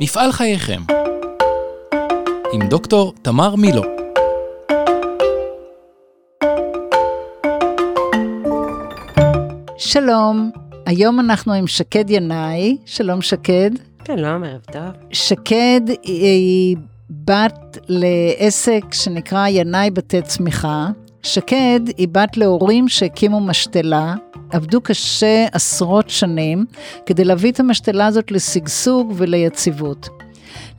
מפעל חייכם עם דוקטור תמר מילו שלום, היום אנחנו עם שקד ינאי, שלום שקד. שלום, ערב טוב. שקד היא בת לעסק שנקרא ינאי בתי צמיחה. שקד היא בת להורים שהקימו משתלה, עבדו קשה עשרות שנים כדי להביא את המשתלה הזאת לשגשוג וליציבות.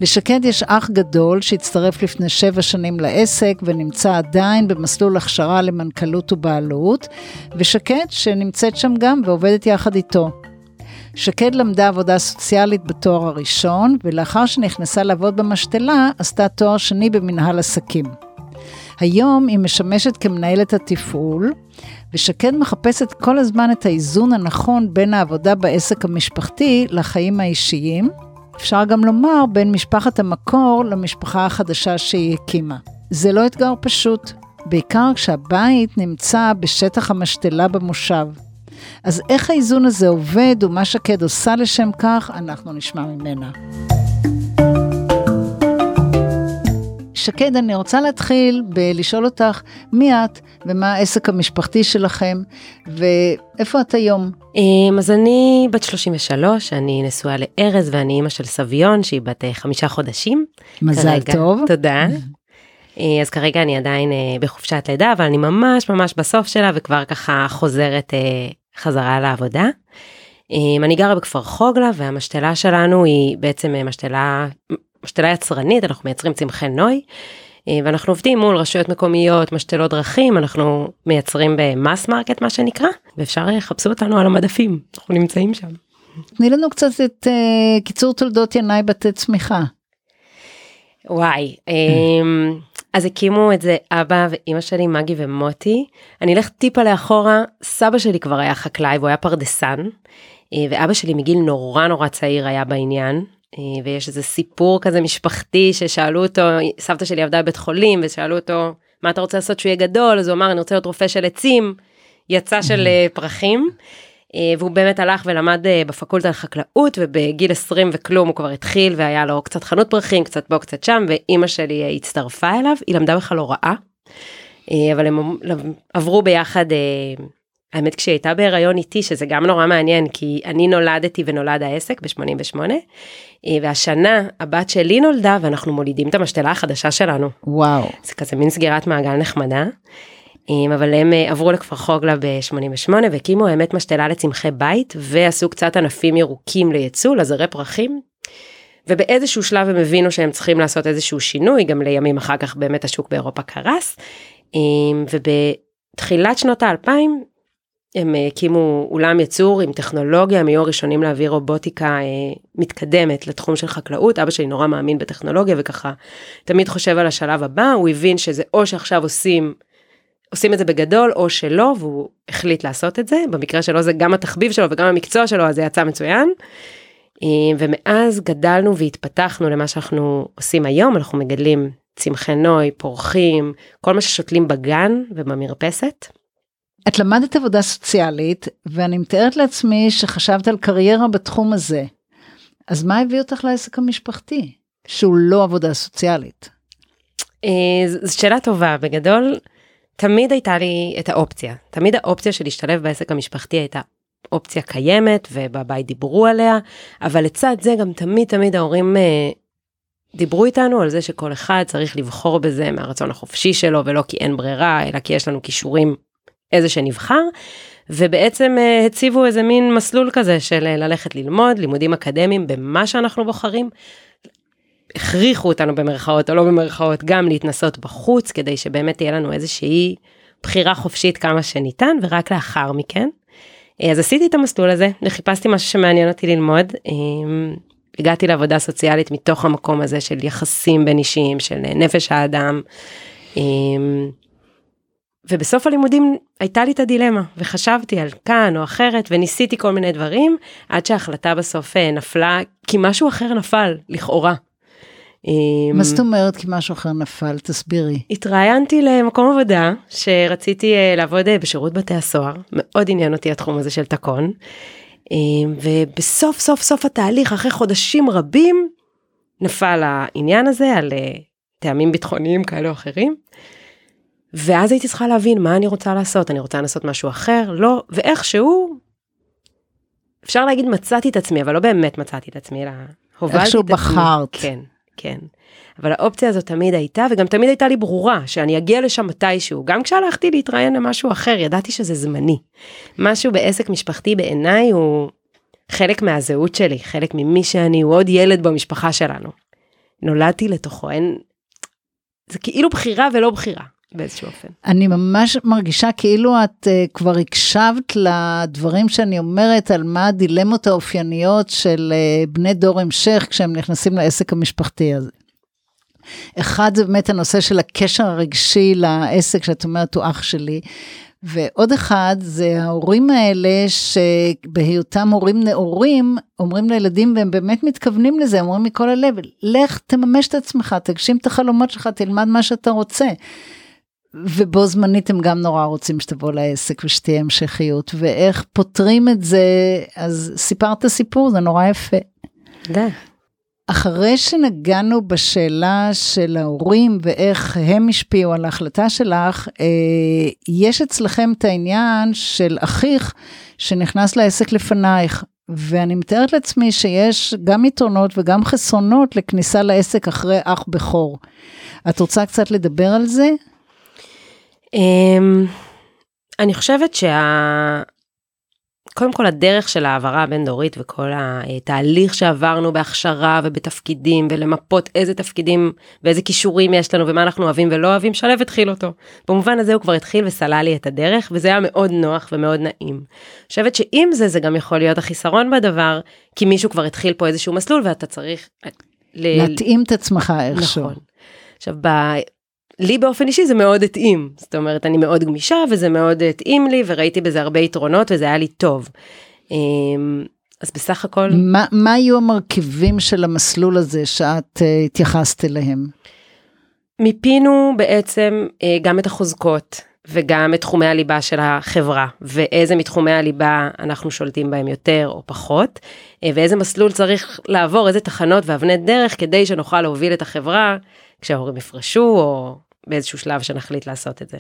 לשקד יש אח גדול שהצטרף לפני שבע שנים לעסק ונמצא עדיין במסלול הכשרה למנכ"לות ובעלות, ושקד שנמצאת שם גם ועובדת יחד איתו. שקד למדה עבודה סוציאלית בתואר הראשון, ולאחר שנכנסה לעבוד במשתלה, עשתה תואר שני במנהל עסקים. היום היא משמשת כמנהלת התפעול, ושקד מחפשת כל הזמן את האיזון הנכון בין העבודה בעסק המשפחתי לחיים האישיים, אפשר גם לומר בין משפחת המקור למשפחה החדשה שהיא הקימה. זה לא אתגר פשוט, בעיקר כשהבית נמצא בשטח המשתלה במושב. אז איך האיזון הזה עובד ומה שקד עושה לשם כך, אנחנו נשמע ממנה. שקד, אני רוצה להתחיל בלשאול אותך מי את ומה העסק המשפחתי שלכם ואיפה את היום? אמ, אז אני בת 33, אני נשואה לארז ואני אימא של סביון שהיא בת אה, חמישה חודשים. מזל כרגע, טוב. תודה. אה, אז כרגע אני עדיין אה, בחופשת לידה אבל אני ממש ממש בסוף שלה וכבר ככה חוזרת חזרה לעבודה. אמ, אני גרה בכפר חוגלה והמשתלה שלנו היא בעצם משתלה משתלה יצרנית, אנחנו מייצרים צמחי נוי, אה, ואנחנו עובדים מול רשויות מקומיות, משתלות דרכינו, אנחנו מייצרים ב mass market מה שנקרא, ואפשר לחפש אותנו על המדפים, אנחנו נמצאים שם. תני לנו קצת את uh, קיצור תולדות ינאי בתי צמיחה. וואי, um, אז הקימו את זה אבא ואימא שלי, מגי ומוטי. אני אלך טיפה לאחורה, סבא שלי כבר היה חקלאי והוא היה פרדסן, אה, ואבא שלי מגיל נורא נורא צעיר היה בעניין, אה, ויש איזה סיפור כזה משפחתי ששאלו אותו, סבתא שלי עבדה בבית חולים ושאלו אותו מה אתה רוצה לעשות שהוא יהיה גדול, אז הוא אמר אני רוצה להיות רופא של עצים, יצא של אה, פרחים. אה, והוא באמת הלך ולמד בפקולטה לחקלאות ובגיל 20 וכלום הוא כבר התחיל והיה לו קצת חנות פרחים קצת פה קצת שם ואימא שלי הצטרפה אליו היא למדה בכלל הוראה. אבל הם עברו ביחד האמת כשהיא הייתה בהיריון איתי שזה גם נורא מעניין כי אני נולדתי ונולד העסק ב-88 אה, והשנה הבת שלי נולדה ואנחנו מולידים את המשתלה החדשה שלנו. וואו. זה כזה מין סגירת מעגל נחמדה. אה, אבל הם אה, עברו לכפר חוגלה ב-88 והקימו האמת משתלה לצמחי בית ועשו קצת ענפים ירוקים לייצוא לזרי פרחים. ובאיזשהו שלב הם הבינו שהם צריכים לעשות איזשהו שינוי גם לימים אחר כך באמת השוק באירופה קרס. ובתחילת שנות האלפיים הם אה, הקימו אולם יצור עם טכנולוגיה, הם היו הראשונים להביא רובוטיקה אה, מתקדמת לתחום של חקלאות, אבא שלי נורא מאמין בטכנולוגיה וככה תמיד חושב על השלב הבא, הוא הבין שזה או שעכשיו עושים, עושים את זה בגדול או שלא, והוא החליט לעשות את זה, במקרה שלו זה גם התחביב שלו וגם המקצוע שלו, אז זה יצא מצוין. אה, ומאז גדלנו והתפתחנו למה שאנחנו עושים היום, אנחנו מגדלים צמחי נוי, פורחים, כל מה ששותלים בגן ובמרפסת. את למדת עבודה סוציאלית, ואני מתארת לעצמי שחשבת על קריירה בתחום הזה. אז מה הביא אותך לעסק המשפחתי, שהוא לא עבודה סוציאלית? אה, זו שאלה טובה, בגדול, תמיד הייתה לי את האופציה. תמיד האופציה של להשתלב בעסק המשפחתי הייתה אופציה קיימת, ובבית דיברו עליה, אבל לצד זה גם תמיד תמיד ההורים אה, דיברו איתנו על זה שכל אחד צריך לבחור בזה מהרצון החופשי שלו, ולא כי אין ברירה, אלא כי יש לנו כישורים איזה שנבחר, ובעצם uh, הציבו איזה מין מסלול כזה של uh, ללכת ללמוד לימודים אקדמיים במה שאנחנו בוחרים. הכריחו אותנו במרכאות או לא במרכאות גם להתנסות בחוץ כדי שבאמת תהיה לנו איזושהי בחירה חופשית כמה שניתן ורק לאחר מכן. Uh, אז עשיתי את המסלול הזה וחיפשתי משהו שמעניין אותי ללמוד. הגעתי לעבודה סוציאלית מתוך המקום הזה של יחסים בין אישיים של נפש האדם. ובסוף הלימודים הייתה לי את הדילמה וחשבתי על כאן או אחרת וניסיתי כל מיני דברים עד שההחלטה בסוף אה, נפלה כי משהו אחר נפל לכאורה. מה אמ, זאת אומרת כי משהו אחר נפל תסבירי. התראיינתי למקום עבודה שרציתי אה, לעבוד אה, בשירות בתי הסוהר מאוד עניין אותי התחום הזה של תקון. אמ, ובסוף סוף סוף התהליך אחרי חודשים רבים נפל העניין הזה על טעמים ביטחוניים כאלה או אחרים. ואז הייתי צריכה להבין מה אני רוצה לעשות, אני רוצה לעשות משהו אחר, לא, ואיכשהו, אפשר להגיד מצאתי את עצמי, אבל לא באמת מצאתי את עצמי, אלא הובלתי את עצמי. איכשהו בחרת. כן, כן. אבל האופציה הזאת תמיד הייתה, וגם תמיד הייתה לי ברורה, שאני אגיע לשם מתישהו. גם כשהלכתי להתראיין למשהו אחר, ידעתי שזה זמני. משהו בעסק משפחתי בעיניי הוא חלק מהזהות שלי, חלק ממי שאני, הוא עוד ילד במשפחה שלנו. נולדתי לתוכו, אין... זה כאילו בחירה ולא בחירה. באיזשהו אופן. אני ממש מרגישה כאילו את uh, כבר הקשבת לדברים שאני אומרת על מה הדילמות האופייניות של uh, בני דור המשך כשהם נכנסים לעסק המשפחתי הזה. אחד זה באמת הנושא של הקשר הרגשי לעסק שאת אומרת הוא אח שלי. ועוד אחד זה ההורים האלה שבהיותם הורים נאורים אומרים לילדים והם באמת מתכוונים לזה אומרים מכל הלב לך תממש את עצמך תגשים את החלומות שלך תלמד מה שאתה רוצה. ובו זמנית הם גם נורא רוצים שתבוא לעסק ושתהיה המשכיות ואיך פותרים את זה אז סיפרת סיפור זה נורא יפה. דה. אחרי שנגענו בשאלה של ההורים ואיך הם השפיעו על ההחלטה שלך, אה, יש אצלכם את העניין של אחיך שנכנס לעסק לפנייך, ואני מתארת לעצמי שיש גם יתרונות וגם חסרונות לכניסה לעסק אחרי אח בכור. את רוצה קצת לדבר על זה? אמ, אני חושבת שה... קודם כל הדרך של העברה הבין-דורית וכל התהליך שעברנו בהכשרה ובתפקידים ולמפות איזה תפקידים ואיזה כישורים יש לנו ומה אנחנו אוהבים ולא אוהבים, שלו התחיל אותו. במובן הזה הוא כבר התחיל וסלל לי את הדרך וזה היה מאוד נוח ומאוד נעים. אני חושבת שעם זה זה גם יכול להיות החיסרון בדבר, כי מישהו כבר התחיל פה איזשהו מסלול ואתה צריך... ל... להתאים את עצמך איכשהו. נכון. עכשיו, ב... לי באופן אישי זה מאוד התאים, זאת אומרת אני מאוד גמישה וזה מאוד התאים לי וראיתי בזה הרבה יתרונות וזה היה לי טוב. אמ, אז בסך הכל... מה, מה היו המרכיבים של המסלול הזה שאת uh, התייחסת אליהם? מיפינו בעצם uh, גם את החוזקות וגם את תחומי הליבה של החברה ואיזה מתחומי הליבה אנחנו שולטים בהם יותר או פחות uh, ואיזה מסלול צריך לעבור איזה תחנות ואבני דרך כדי שנוכל להוביל את החברה כשההורים יפרשו או באיזשהו שלב שנחליט לעשות את זה.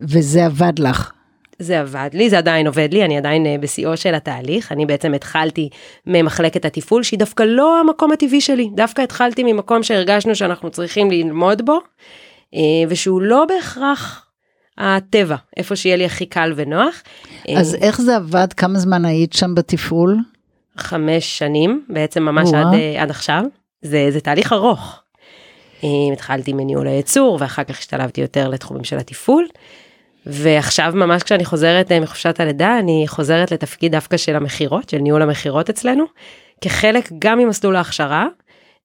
וזה עבד לך. זה עבד לי, זה עדיין עובד לי, אני עדיין אה, בשיאו של התהליך, אני בעצם התחלתי ממחלקת התפעול שהיא דווקא לא המקום הטבעי שלי, דווקא התחלתי ממקום שהרגשנו שאנחנו צריכים ללמוד בו, אה, ושהוא לא בהכרח הטבע, איפה שיהיה לי הכי קל ונוח. אז איך זה עבד? כמה זמן היית שם בתפעול? חמש שנים, בעצם ממש עד, אה, עד עכשיו. זה, זה תהליך ארוך. התחלתי מניהול הייצור ואחר כך השתלבתי יותר לתחומים של התפעול. ועכשיו ממש כשאני חוזרת אה, מחופשת הלידה אני חוזרת לתפקיד דווקא של המכירות של ניהול המכירות אצלנו כחלק גם ממסלול ההכשרה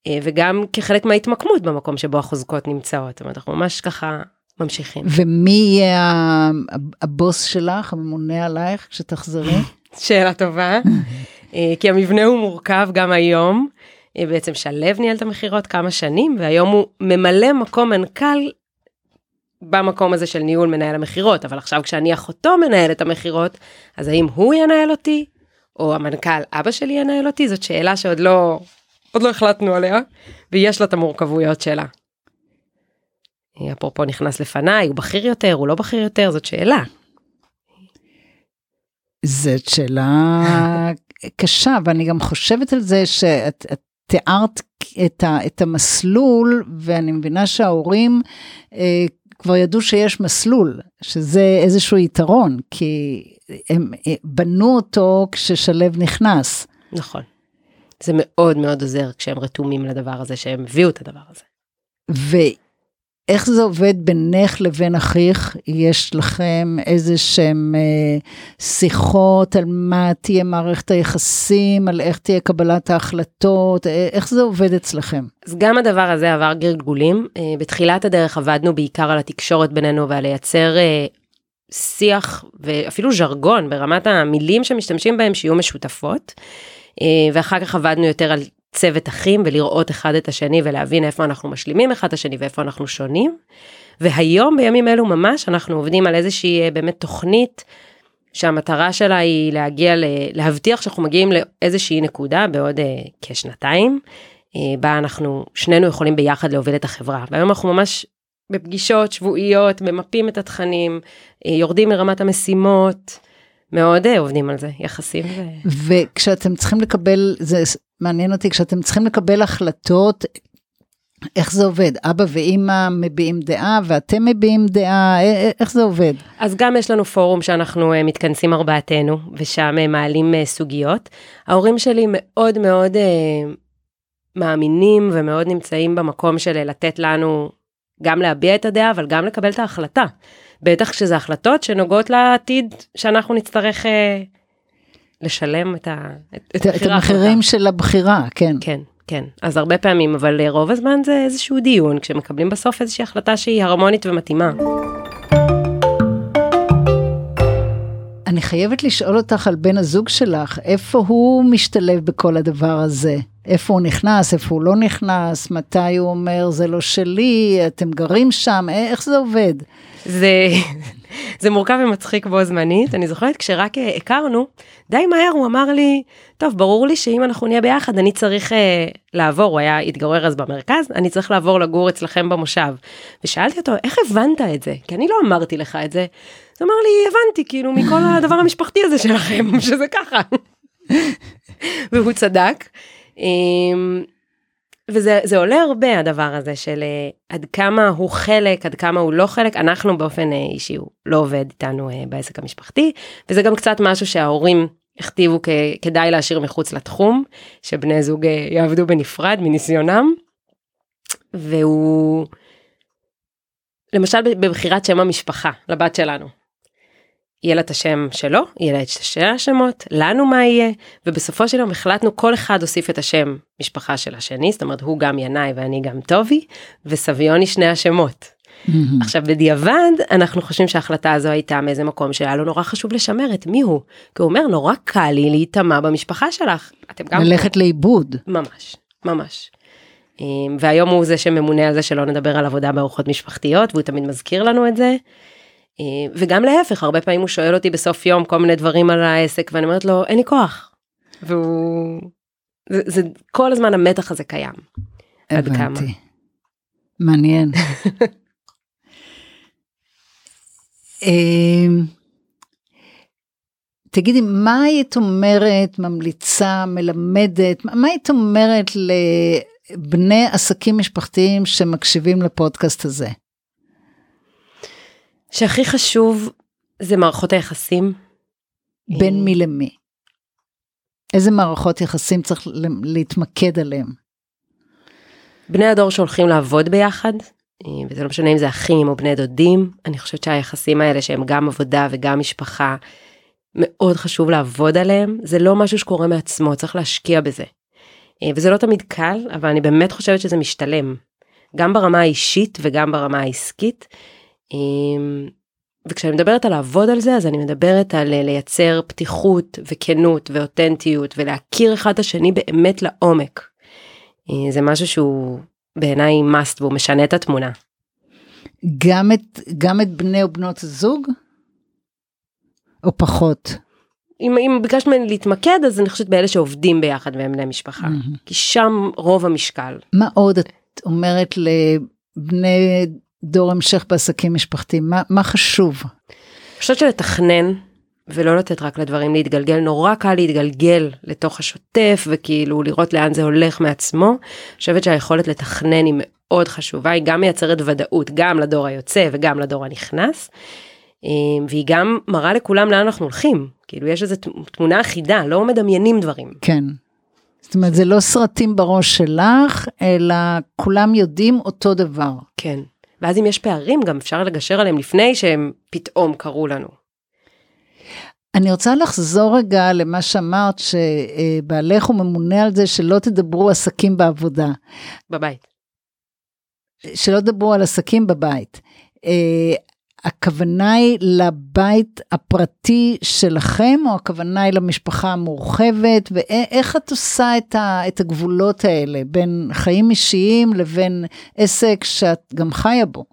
אה, וגם כחלק מההתמקמות במקום שבו החוזקות נמצאות. זאת אומרת אנחנו ממש ככה ממשיכים. ומי יהיה הבוס שלך הממונה עלייך כשתחזרי? שאלה טובה אה, כי המבנה הוא מורכב גם היום. בעצם שלו ניהל את המכירות כמה שנים, והיום הוא ממלא מקום מנכ"ל במקום הזה של ניהול מנהל המכירות, אבל עכשיו כשאני אחותו מנהל את המכירות, אז האם הוא ינהל אותי, או המנכ"ל אבא שלי ינהל אותי? זאת שאלה שעוד לא, עוד לא החלטנו עליה, ויש לה את המורכבויות שלה. אפרופו נכנס לפניי, הוא בכיר יותר, הוא לא בכיר יותר, זאת שאלה. זאת שאלה קשה, ואני גם חושבת על זה שאת תיארת את, ה, את המסלול, ואני מבינה שההורים אה, כבר ידעו שיש מסלול, שזה איזשהו יתרון, כי הם אה, בנו אותו כששלו נכנס. נכון. זה מאוד מאוד עוזר כשהם רתומים לדבר הזה, שהם הביאו את הדבר הזה. איך זה עובד בינך לבין אחיך? יש לכם איזה שהם אה, שיחות על מה תהיה מערכת היחסים, על איך תהיה קבלת ההחלטות, אה, איך זה עובד אצלכם? אז גם הדבר הזה עבר גלגולים. אה, בתחילת הדרך עבדנו בעיקר על התקשורת בינינו ועל לייצר אה, שיח ואפילו ז'רגון ברמת המילים שמשתמשים בהם שיהיו משותפות. אה, ואחר כך עבדנו יותר על צוות אחים ולראות אחד את השני ולהבין איפה אנחנו משלימים אחד את השני ואיפה אנחנו שונים. והיום בימים אלו ממש אנחנו עובדים על איזושהי אה, באמת תוכנית שהמטרה שלה היא להגיע, להבטיח שאנחנו מגיעים לאיזושהי נקודה בעוד uh, כשנתיים, אה, בה אנחנו שנינו יכולים ביחד להוביל את החברה. והיום אנחנו ממש בפגישות שבועיות, ממפים את התכנים, אה, יורדים מרמת המשימות, מאוד אה, עובדים על זה, יחסים. וכשאתם צריכים לקבל, זה מעניין אותי, כשאתם צריכים לקבל החלטות, איך זה עובד? אבא ואימא מביעים דעה ואתם מביעים דעה, איך זה עובד? אז גם יש לנו פורום שאנחנו מתכנסים ארבעתנו, ושם מעלים סוגיות. ההורים שלי מאוד מאוד מאמינים ומאוד נמצאים במקום של לתת לנו גם להביע את הדעה, אבל גם לקבל את ההחלטה. בטח כשזה החלטות שנוגעות לעתיד שאנחנו נצטרך אה, לשלם את, ה, את, את, את המחירים של הבחירה, כן. כן, כן. אז הרבה פעמים, אבל רוב הזמן זה איזשהו דיון, כשמקבלים בסוף איזושהי החלטה שהיא הרמונית ומתאימה. אני חייבת לשאול אותך על בן הזוג שלך, איפה הוא משתלב בכל הדבר הזה? איפה הוא נכנס, איפה הוא לא נכנס, מתי הוא אומר זה לא שלי, אתם גרים שם, איך זה עובד? זה, זה מורכב ומצחיק בו זמנית, אני זוכרת כשרק אה, הכרנו, די מהר הוא אמר לי, טוב, ברור לי שאם אנחנו נהיה ביחד, אני צריך uh, לעבור, הוא היה, התגורר אז במרכז, אני צריך לעבור לגור אצלכם במושב. ושאלתי אותו, איך הבנת את זה? כי אני לא אמרתי לך את זה. אז אמר לי, הבנתי, כאילו, מכל הדבר המשפחתי הזה שלכם, שזה ככה. והוא צדק. וזה עולה הרבה הדבר הזה של אה, עד כמה הוא חלק, עד כמה הוא לא חלק, אנחנו באופן אה, אישי הוא לא עובד איתנו אה, בעסק המשפחתי, וזה גם קצת משהו שההורים הכתיבו כדאי להשאיר מחוץ לתחום, שבני זוג יעבדו בנפרד מניסיונם, והוא, למשל בבחירת שם המשפחה לבת שלנו. יהיה לה את השם שלו, יהיה לה את שתי השמות, לנו מה יהיה, ובסופו של יום החלטנו כל אחד הוסיף את השם משפחה של השני, זאת אומרת הוא גם ינאי ואני גם טובי, וסביוני שני השמות. עכשיו בדיעבד אנחנו חושבים שההחלטה הזו הייתה מאיזה מקום שהיה לו נורא חשוב לשמר את מי הוא, כי הוא אומר נורא קל לי להיטמע במשפחה שלך. אתם גם... ללכת לאיבוד. ממש, ממש. אמ, והיום הוא זה שממונה על זה שלא נדבר על עבודה בארוחות משפחתיות והוא תמיד מזכיר לנו את זה. אה, וגם להפך, הרבה פעמים הוא שואל אותי בסוף יום כל מיני דברים על העסק, ואני אומרת לו, אין לי כוח. והוא... זה, זה כל הזמן המתח הזה קיים. הבנתי. מעניין. אמ, תגידי, מה היית אומרת, ממליצה, מלמדת, מה היית אומרת לבני עסקים משפחתיים שמקשיבים לפודקאסט הזה? שהכי חשוב זה מערכות היחסים. בין מי למי? איזה מערכות יחסים צריך להתמקד עליהם? בני הדור שהולכים לעבוד ביחד, אה, וזה לא משנה אם זה אחים או בני דודים, אני חושבת שהיחסים האלה שהם גם עבודה וגם משפחה, מאוד חשוב לעבוד עליהם, זה לא משהו שקורה מעצמו, צריך להשקיע בזה. אה, וזה לא תמיד קל, אבל אני באמת חושבת שזה משתלם, גם ברמה האישית וגם ברמה העסקית. אמ, וכשאני מדברת על לעבוד על זה אז אני מדברת על אה, לייצר פתיחות וכנות ואותנטיות ולהכיר אחד את השני באמת לעומק. אה, זה משהו שהוא בעיניי must והוא משנה את התמונה. גם את, גם את בני או בנות הזוג? או פחות? אם, אם ביקשת ממני להתמקד אז אני חושבת באלה שעובדים ביחד והם בני משפחה. Mm-hmm. כי שם רוב המשקל. מה עוד את אומרת לבני דור המשך בעסקים משפחתיים? מה, מה חשוב? אני חושבת שלתכנן ולא לתת רק לדברים להתגלגל, נורא קל להתגלגל לתוך השוטף וכאילו לראות לאן זה הולך מעצמו. אני חושבת שהיכולת לתכנן היא מאוד חשובה, היא גם מייצרת ודאות גם לדור היוצא וגם לדור הנכנס. אמ, והיא גם מראה לכולם לאן אנחנו הולכים, כאילו יש איזו תמונה אחידה, לא מדמיינים דברים. כן. זאת אומרת, זה לא סרטים בראש שלך, אלא כולם יודעים אותו דבר. כן. ואז אם יש פערים גם אפשר לגשר עליהם לפני שהם פתאום קרו לנו. אני רוצה לחזור רגע למה שאמרת, שבעלך הוא ממונה על זה שלא תדברו עסקים בעבודה. בבית. שלא תדברו על עסקים בבית. הכוונה היא לבית הפרטי שלכם, או הכוונה היא למשפחה המורחבת, ואיך את עושה את, ה, את הגבולות האלה בין חיים אישיים לבין עסק שאת גם חיה בו?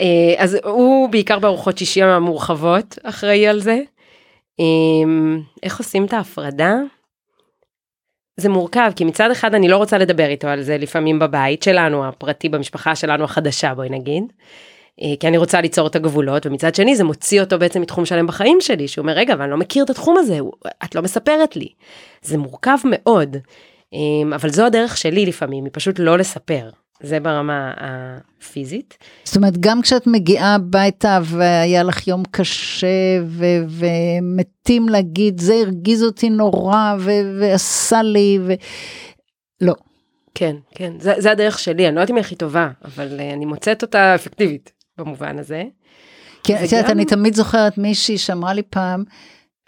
אה, אז הוא בעיקר בארוחות שישי המורחבות אחראי על זה. אה, איך עושים את ההפרדה? זה מורכב, כי מצד אחד אני לא רוצה לדבר איתו על זה לפעמים בבית שלנו, הפרטי, במשפחה שלנו החדשה, בואי נגיד. אה, כי אני רוצה ליצור את הגבולות, ומצד שני זה מוציא אותו בעצם מתחום שלם בחיים שלי, שהוא אומר, רגע, אבל אני לא מכיר את התחום הזה, את לא מספרת לי. זה מורכב מאוד, אה, אבל זו הדרך שלי לפעמים, היא פשוט לא לספר. זה ברמה הפיזית. זאת אומרת, גם כשאת מגיעה הביתה והיה לך יום קשה ו- ומתים להגיד, זה הרגיז אותי נורא ו- ועשה לי, ו... לא. כן, כן, זה, זה הדרך שלי, אני לא יודעת אם היא הכי טובה, אבל uh, אני מוצאת אותה אפקטיבית במובן הזה. כן, את יודעת, אני תמיד זוכרת מישהי שאמרה לי פעם,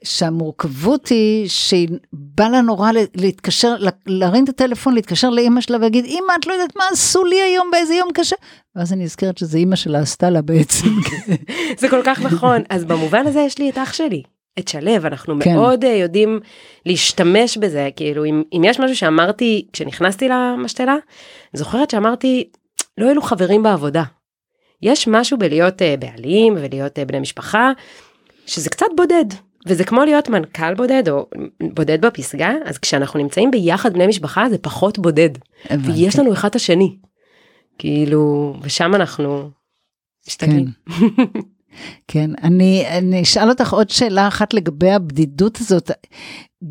שהמורכבות היא שהיא בא לה נורא להתקשר, להרים את הטלפון, להתקשר לאימא שלה ולהגיד, אימא, את לא יודעת מה עשו לי היום באיזה יום קשה? ואז אני נזכרת שזה אימא שלה עשתה לה בעצם. זה כל כך נכון. אז במובן הזה יש לי את אח שלי, את שלו, אנחנו כן. מאוד uh, יודעים להשתמש בזה, כאילו אם, אם יש משהו שאמרתי כשנכנסתי למשתלה, זוכרת שאמרתי, לא אלו חברים בעבודה. יש משהו בלהיות uh, בעלים ולהיות uh, בני משפחה, שזה קצת בודד. וזה כמו להיות מנכ"ל בודד או בודד בפסגה, אז כשאנחנו נמצאים ביחד בני משפחה זה פחות בודד. הבנתי. ויש לנו אחד את השני. כאילו, ושם אנחנו משתגעים. כן. כן, אני, אני אשאל אותך עוד שאלה אחת לגבי הבדידות הזאת.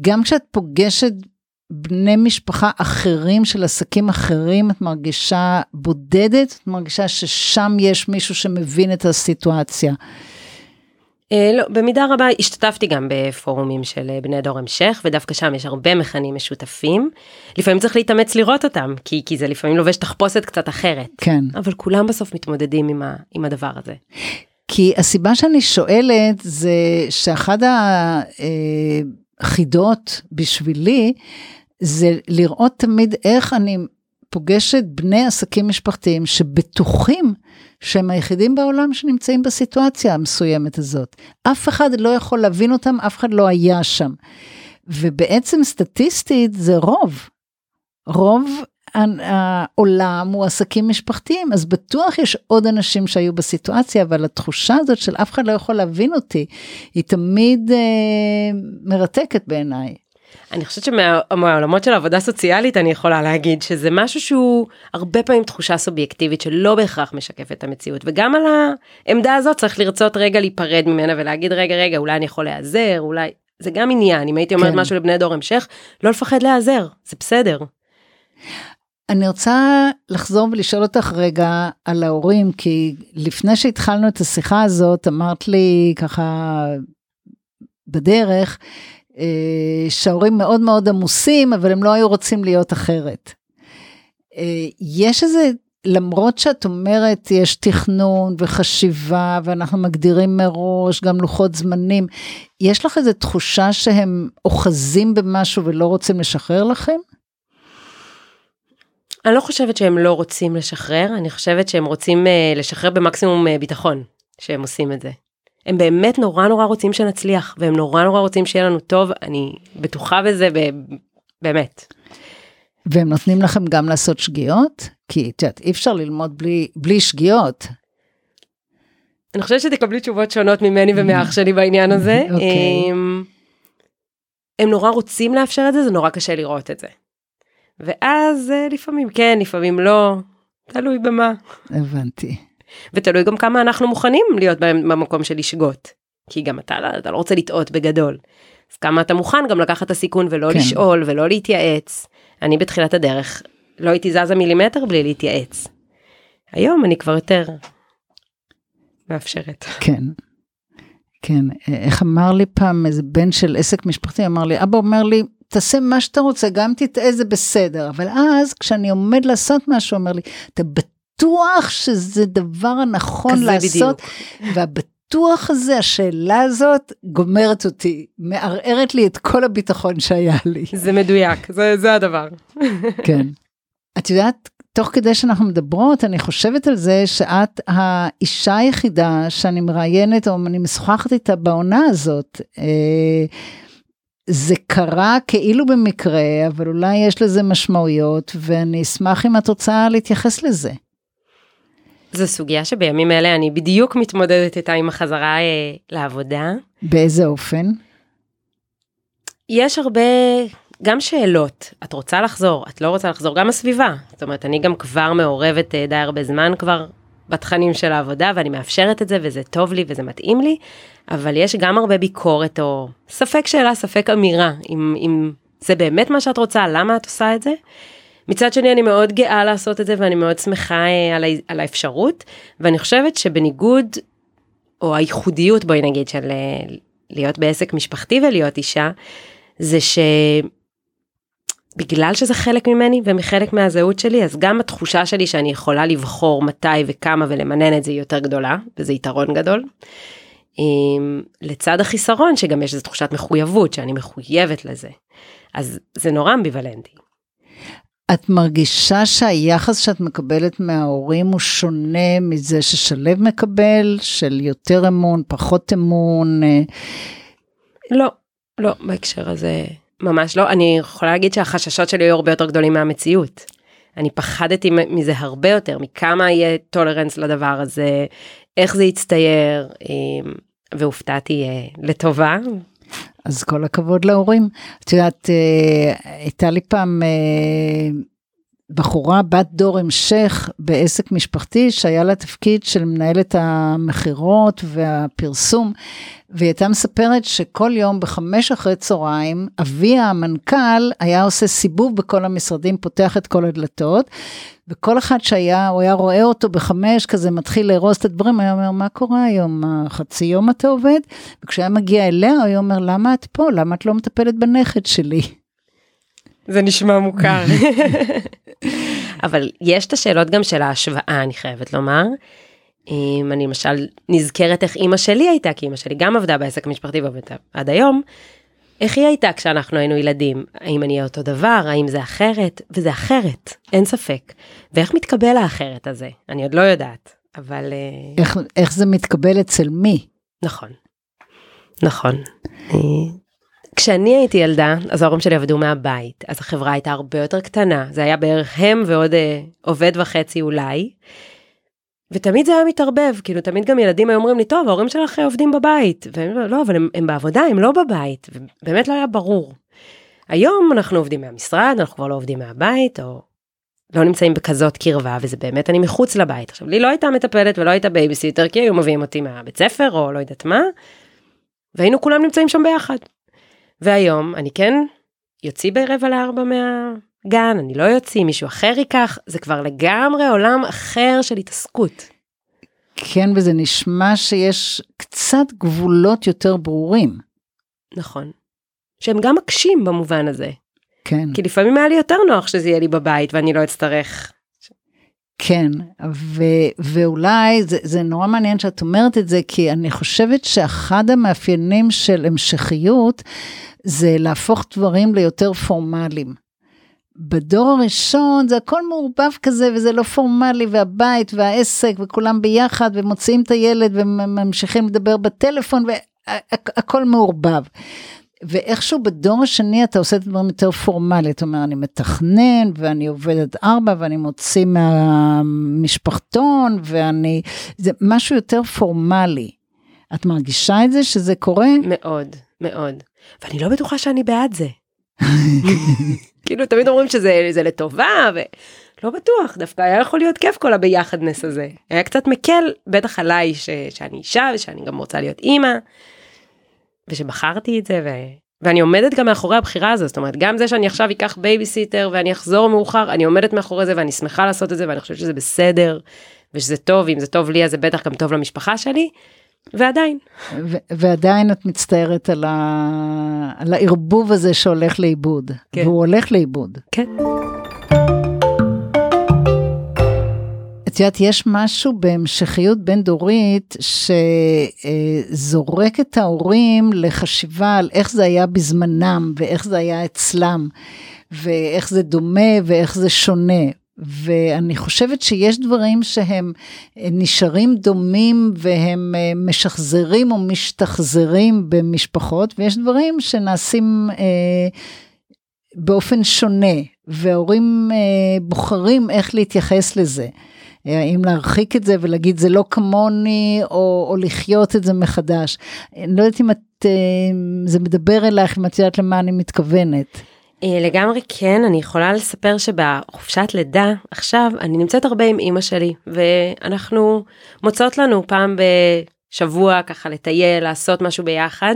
גם כשאת פוגשת בני משפחה אחרים של עסקים אחרים, את מרגישה בודדת? את מרגישה ששם יש מישהו שמבין את הסיטואציה? אה, לא, במידה רבה השתתפתי גם בפורומים של אה, בני דור המשך, ודווקא שם יש הרבה מכנים משותפים. לפעמים צריך להתאמץ לראות אותם, כי, כי זה לפעמים לובש תחפושת קצת אחרת. כן. אבל כולם בסוף מתמודדים עם, ה, עם הדבר הזה. כי הסיבה שאני שואלת זה שאחד החידות בשבילי, זה לראות תמיד איך אני פוגשת בני עסקים משפחתיים שבטוחים שהם היחידים בעולם שנמצאים בסיטואציה המסוימת הזאת. אף אחד לא יכול להבין אותם, אף אחד לא היה שם. ובעצם סטטיסטית זה רוב. רוב העולם הוא עסקים משפחתיים, אז בטוח יש עוד אנשים שהיו בסיטואציה, אבל התחושה הזאת של אף אחד לא יכול להבין אותי, היא תמיד אה, מרתקת בעיניי. אני חושבת שמהעולמות של עבודה סוציאלית אני יכולה להגיד שזה משהו שהוא הרבה פעמים תחושה סובייקטיבית שלא בהכרח משקפת את המציאות וגם על העמדה הזאת צריך לרצות רגע להיפרד ממנה ולהגיד רגע רגע אולי אני יכול להיעזר אולי זה גם עניין אם הייתי אומרת כן. משהו לבני דור המשך לא לפחד להיעזר זה בסדר. אני רוצה לחזור ולשאול אותך רגע על ההורים כי לפני שהתחלנו את השיחה הזאת אמרת לי ככה בדרך שההורים מאוד מאוד עמוסים, אבל הם לא היו רוצים להיות אחרת. אה, יש איזה, למרות שאת אומרת, יש תכנון וחשיבה, ואנחנו מגדירים מראש גם לוחות זמנים, יש לך איזו תחושה שהם אוחזים במשהו ולא רוצים לשחרר לכם? אני לא חושבת שהם לא רוצים לשחרר, אני חושבת שהם רוצים uh, לשחרר במקסימום ביטחון שהם עושים את זה. הם באמת נורא נורא רוצים שנצליח, והם נורא נורא רוצים שיהיה לנו טוב, אני בטוחה בזה באמת. והם נותנים לכם גם לעשות שגיאות? כי את יודעת, אי אפשר ללמוד בלי, בלי שגיאות. אני חושבת שתקבלי תשובות שונות ממני ומאח שלי בעניין הזה. Okay. אוקיי. הם, הם נורא רוצים לאפשר את זה, זה נורא קשה לראות את זה. ואז אה, לפעמים כן, לפעמים לא, תלוי במה. הבנתי. ותלוי גם כמה אנחנו מוכנים להיות במקום של לשגות. כי גם אתה, אתה לא רוצה לטעות בגדול. אז כמה אתה מוכן גם לקחת את הסיכון ולא כן. לשאול ולא להתייעץ. אני בתחילת הדרך לא הייתי זזה מילימטר בלי להתייעץ. היום אני כבר יותר מאפשרת. כן. כן, איך אמר לי פעם איזה בן של עסק משפחתי, אמר לי, אבא אומר לי, תעשה מה שאתה רוצה, גם תטעה זה בסדר, אבל אז כשאני עומד לעשות משהו, אומר לי, אתה בטוח שזה דבר הנכון לעשות, בדיוק. והבטוח הזה, השאלה הזאת, גומרת אותי, מערערת לי את כל הביטחון שהיה לי. זה מדויק, זה, זה הדבר. כן. את יודעת, תוך כדי שאנחנו מדברות, אני חושבת על זה שאת האישה היחידה שאני מראיינת, או אני משוחחת איתה בעונה הזאת. אה, זה קרה כאילו במקרה, אבל אולי יש לזה משמעויות, ואני אשמח אם את רוצה להתייחס לזה. זו סוגיה שבימים אלה אני בדיוק מתמודדת איתה עם החזרה אה, לעבודה. באיזה אופן? יש הרבה גם שאלות, את רוצה לחזור, את לא רוצה לחזור, גם הסביבה. זאת אומרת, אני גם כבר מעורבת אה, די הרבה זמן כבר בתכנים של העבודה, ואני מאפשרת את זה, וזה טוב לי וזה מתאים לי, אבל יש גם הרבה ביקורת, או ספק שאלה, ספק אמירה, אם, אם זה באמת מה שאת רוצה, למה את עושה את זה. מצד שני, אני מאוד גאה לעשות את זה, ואני מאוד שמחה אה, על, ה, על האפשרות, ואני חושבת שבניגוד, או הייחודיות, בואי נגיד, של אה, להיות בעסק משפחתי ולהיות אישה, זה שבגלל שזה חלק ממני ומחלק מהזהות שלי, אז גם התחושה שלי שאני יכולה לבחור מתי וכמה ולמנן את זה יותר גדולה, וזה יתרון גדול. עם, לצד החיסרון שגם יש איזו תחושת מחויבות שאני מחויבת לזה. אז זה נורא אמביוולנטי. את מרגישה שהיחס שאת מקבלת מההורים הוא שונה מזה ששלב מקבל, של יותר אמון, פחות אמון? לא, לא, בהקשר הזה ממש לא. אני יכולה להגיד שהחששות שלי היו הרבה יותר גדולים מהמציאות. אני פחדתי מזה הרבה יותר, מכמה יהיה טולרנס לדבר הזה, איך זה יצטייר, אמ, והופתעתי אה, לטובה. אז כל הכבוד להורים. את יודעת, אה, הייתה לי פעם אה, בחורה בת דור המשך בעסק משפחתי שהיה לה תפקיד של מנהלת המכירות והפרסום והיא הייתה מספרת שכל יום בחמש אחרי צהריים אביה המנכ"ל היה עושה סיבוב בכל המשרדים פותח את כל הדלתות וכל אחד שהיה הוא היה רואה אותו בחמש כזה מתחיל לארוז את הדברים היה אומר מה קורה היום? חצי יום אתה עובד? וכשהיה מגיע אליה הוא היה אומר למה את פה? למה את לא מטפלת בנכד שלי. זה נשמע מוכר. אבל יש את השאלות גם של ההשוואה, אני חייבת לומר. אם אני למשל נזכרת איך אימא שלי הייתה, כי אימא שלי גם עבדה בעסק משפחתי ועובדת עד היום, איך היא הייתה כשאנחנו היינו ילדים? האם אני אהיה אותו דבר? האם זה אחרת? וזה אחרת, אין ספק. ואיך מתקבל האחרת הזה? אני עוד לא יודעת, אבל... אה, איך, איך זה מתקבל אצל מי? נכון. נכון. כשאני הייתי ילדה, אז ההורים שלי עבדו מהבית, אז החברה הייתה הרבה יותר קטנה, זה היה בערך הם ועוד אה, עובד וחצי אולי. ותמיד זה היה מתערבב, כאילו תמיד גם ילדים היו אומרים לי, טוב, ההורים שלך עובדים בבית. והם לא, אבל הם, הם בעבודה, הם לא בבית. ובאמת לא היה ברור. היום אנחנו עובדים מהמשרד, אנחנו כבר לא עובדים מהבית, או לא נמצאים בכזאת קרבה, וזה באמת אני מחוץ לבית. עכשיו, לי לא הייתה מטפלת ולא הייתה בייביסיטר, כי היו מביאים אותי מהבית ספר, או לא יודעת מה, והיינו כולם נמצאים שם ביחד. והיום אני כן יוציא ברבע לארבע מהגן, אני לא יוציא, מישהו אחר ייקח, זה כבר לגמרי עולם אחר של התעסקות. כן, וזה נשמע שיש קצת גבולות יותר ברורים. נכון. שהם גם מקשים במובן הזה. כן. כי לפעמים היה לי יותר נוח שזה יהיה לי בבית ואני לא אצטרך כן, ו- ואולי זה, זה נורא מעניין שאת אומרת את זה, כי אני חושבת שאחד המאפיינים של המשכיות זה להפוך דברים ליותר פורמליים. בדור הראשון זה הכל מעורבב כזה וזה לא פורמלי והבית והעסק וכולם ביחד ומוציאים את הילד וממשיכים לדבר בטלפון והכל מעורבב. ואיכשהו בדור השני אתה עושה את הדברים יותר פורמלי, אתה אומר אני מתכנן ואני עובד עד ארבע ואני מוציא מהמשפחתון ואני, זה משהו יותר פורמלי. את מרגישה את זה שזה קורה? מאוד, מאוד. ואני לא בטוחה שאני בעד זה. כאילו תמיד אומרים שזה לטובה ולא בטוח דווקא היה יכול להיות כיף כל הביחדנס הזה היה קצת מקל בטח עליי ש... שאני אישה ושאני גם רוצה להיות אימא. ושבחרתי את זה ו... ואני עומדת גם מאחורי הבחירה הזו זאת אומרת גם זה שאני עכשיו אקח בייביסיטר ואני אחזור מאוחר אני עומדת מאחורי זה ואני שמחה לעשות את זה ואני חושבת שזה בסדר ושזה טוב אם זה טוב לי אז זה בטח גם טוב למשפחה שלי. ועדיין. ו- ועדיין את מצטערת על, ה- על הערבוב הזה שהולך לאיבוד. כן. והוא הולך לאיבוד. כן. את יודעת, יש משהו בהמשכיות בין דורית שזורק את ההורים לחשיבה על איך זה היה בזמנם ואיך זה היה אצלם ואיך זה דומה ואיך זה שונה. ואני חושבת שיש דברים שהם נשארים דומים והם משחזרים או משתחזרים במשפחות, ויש דברים שנעשים אה, באופן שונה, וההורים אה, בוחרים איך להתייחס לזה. האם להרחיק את זה ולהגיד זה לא כמוני, או, או לחיות את זה מחדש. אני לא יודעת אם את, אה, זה מדבר אלייך, אם את יודעת למה אני מתכוונת. אה, לגמרי כן, אני יכולה לספר שבחופשת לידה עכשיו אני נמצאת הרבה עם אימא שלי ואנחנו מוצאות לנו פעם בשבוע ככה לטייל, לעשות משהו ביחד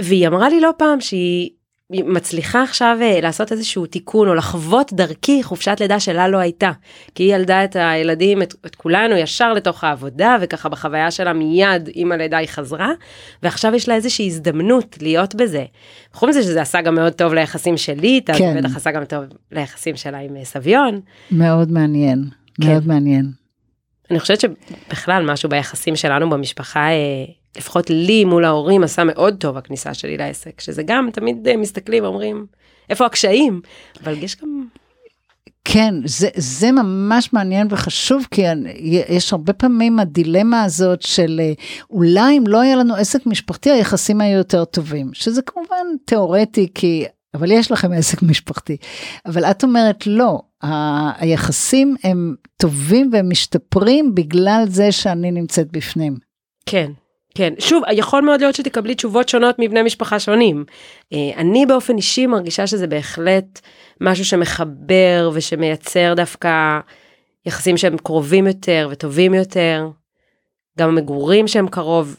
והיא אמרה לי לא פעם שהיא מצליחה עכשיו אה, לעשות איזשהו תיקון או לחוות דרכי חופשת לידה שלה לא הייתה. כי היא ילדה את הילדים, את, את כולנו ישר לתוך העבודה וככה בחוויה שלה מיד עם הלידה היא חזרה ועכשיו יש לה איזושהי הזדמנות להיות בזה. חוץ מזה שזה עשה גם מאוד טוב ליחסים שלי איתה, כן. בטח עשה גם טוב ליחסים שלה עם אה, סביון. מאוד מעניין, כן. מאוד מעניין. אני חושבת שבכלל משהו ביחסים שלנו במשפחה אה, לפחות לי מול ההורים עשה מאוד טוב הכניסה שלי לעסק, שזה גם תמיד אה, מסתכלים ואומרים, איפה הקשיים? אבל יש גם... כן, זה, זה ממש מעניין וחשוב, כי יש הרבה פעמים הדילמה הזאת של אה, אולי אם לא היה לנו עסק משפחתי, היחסים היו יותר טובים, שזה כמובן תיאורטי, כי, אבל יש לכם עסק משפחתי. אבל את אומרת לא, ה, היחסים הם טובים והם משתפרים בגלל זה שאני נמצאת בפנים. כן, כן, שוב, יכול מאוד להיות שתקבלי תשובות שונות מבני משפחה שונים. אה, אני באופן אישי מרגישה שזה בהחלט משהו שמחבר ושמייצר דווקא יחסים שהם קרובים יותר וטובים יותר. גם המגורים שהם קרוב,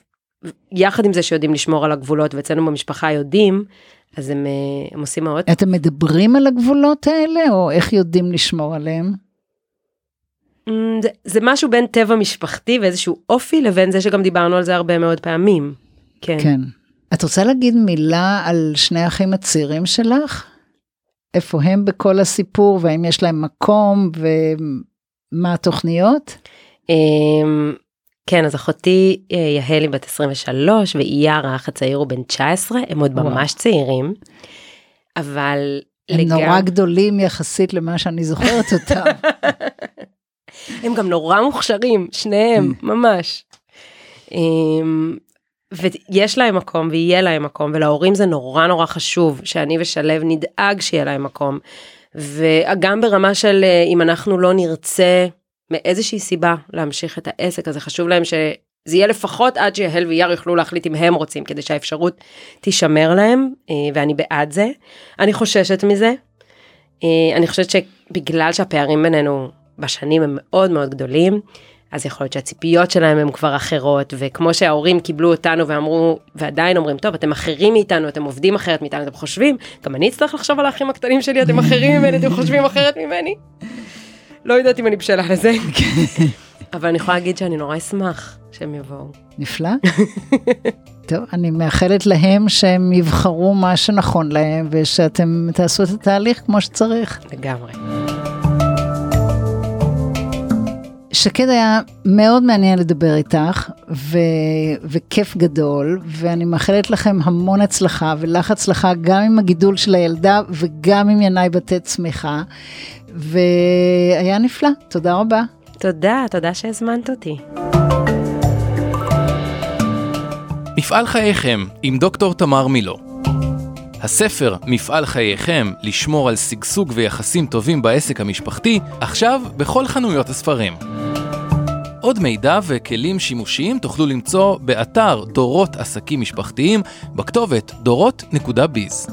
יחד עם זה שיודעים לשמור על הגבולות, ואצלנו במשפחה יודעים, אז הם, אה, הם עושים מאוד. אתם מדברים על הגבולות האלה, או איך יודעים לשמור עליהם? אמ, זה, זה משהו בין טבע משפחתי ואיזשהו אופי לבין זה שגם דיברנו על זה הרבה מאוד פעמים. כן. כן. את רוצה להגיד מילה על שני האחים הצעירים שלך? איפה הם בכל הסיפור והאם יש להם מקום ומה התוכניות? אמ, כן, אז אחותי אה, יהלי בת 23 ואייר האח הצעיר הוא בן 19, הם עוד וואו. ממש צעירים, אבל... הם לגמ... נורא גדולים יחסית למה שאני זוכרת אותם. הם גם נורא מוכשרים, שניהם, mm. ממש. אמ, ויש להם מקום ויהיה להם מקום ולהורים זה נורא נורא חשוב שאני ושלו נדאג שיהיה להם מקום. וגם ברמה של אה, אם אנחנו לא נרצה מאיזושהי סיבה להמשיך את העסק הזה חשוב להם שזה יהיה לפחות עד שיהל ויאר יוכלו להחליט אם הם רוצים כדי שהאפשרות תישמר להם אה, ואני בעד זה. אני חוששת מזה. אה, אני חושבת שבגלל שהפערים בינינו בשנים הם מאוד מאוד גדולים, אז יכול להיות שהציפיות שלהם הם כבר אחרות, וכמו שההורים קיבלו אותנו ואמרו, ועדיין אומרים, טוב, אתם אחרים מאיתנו, אתם עובדים אחרת מאיתנו, אתם חושבים, גם אני אצטרך לחשוב על האחים הקטנים שלי, אתם אחרים ממני, אתם חושבים אחרת ממני. לא יודעת אם אני בשלה לזה, אבל אני יכולה להגיד שאני נורא אשמח שהם יבואו. נפלא. טוב, אני מאחלת להם שהם יבחרו מה שנכון להם, ושאתם תעשו את התהליך כמו שצריך. לגמרי. שקד היה מאוד מעניין לדבר איתך, ו... וכיף גדול, ואני מאחלת לכם המון הצלחה ולך הצלחה גם עם הגידול של הילדה וגם עם ינאי בתי צמיחה, והיה נפלא, תודה רבה. תודה, תודה שהזמנת אותי. מפעל חייכם עם דוקטור תמר מילו. הספר מפעל חייכם לשמור על שגשוג ויחסים טובים בעסק המשפחתי, עכשיו בכל חנויות הספרים. עוד מידע וכלים שימושיים תוכלו למצוא באתר דורות עסקים משפחתיים בכתובת דורות.ביז.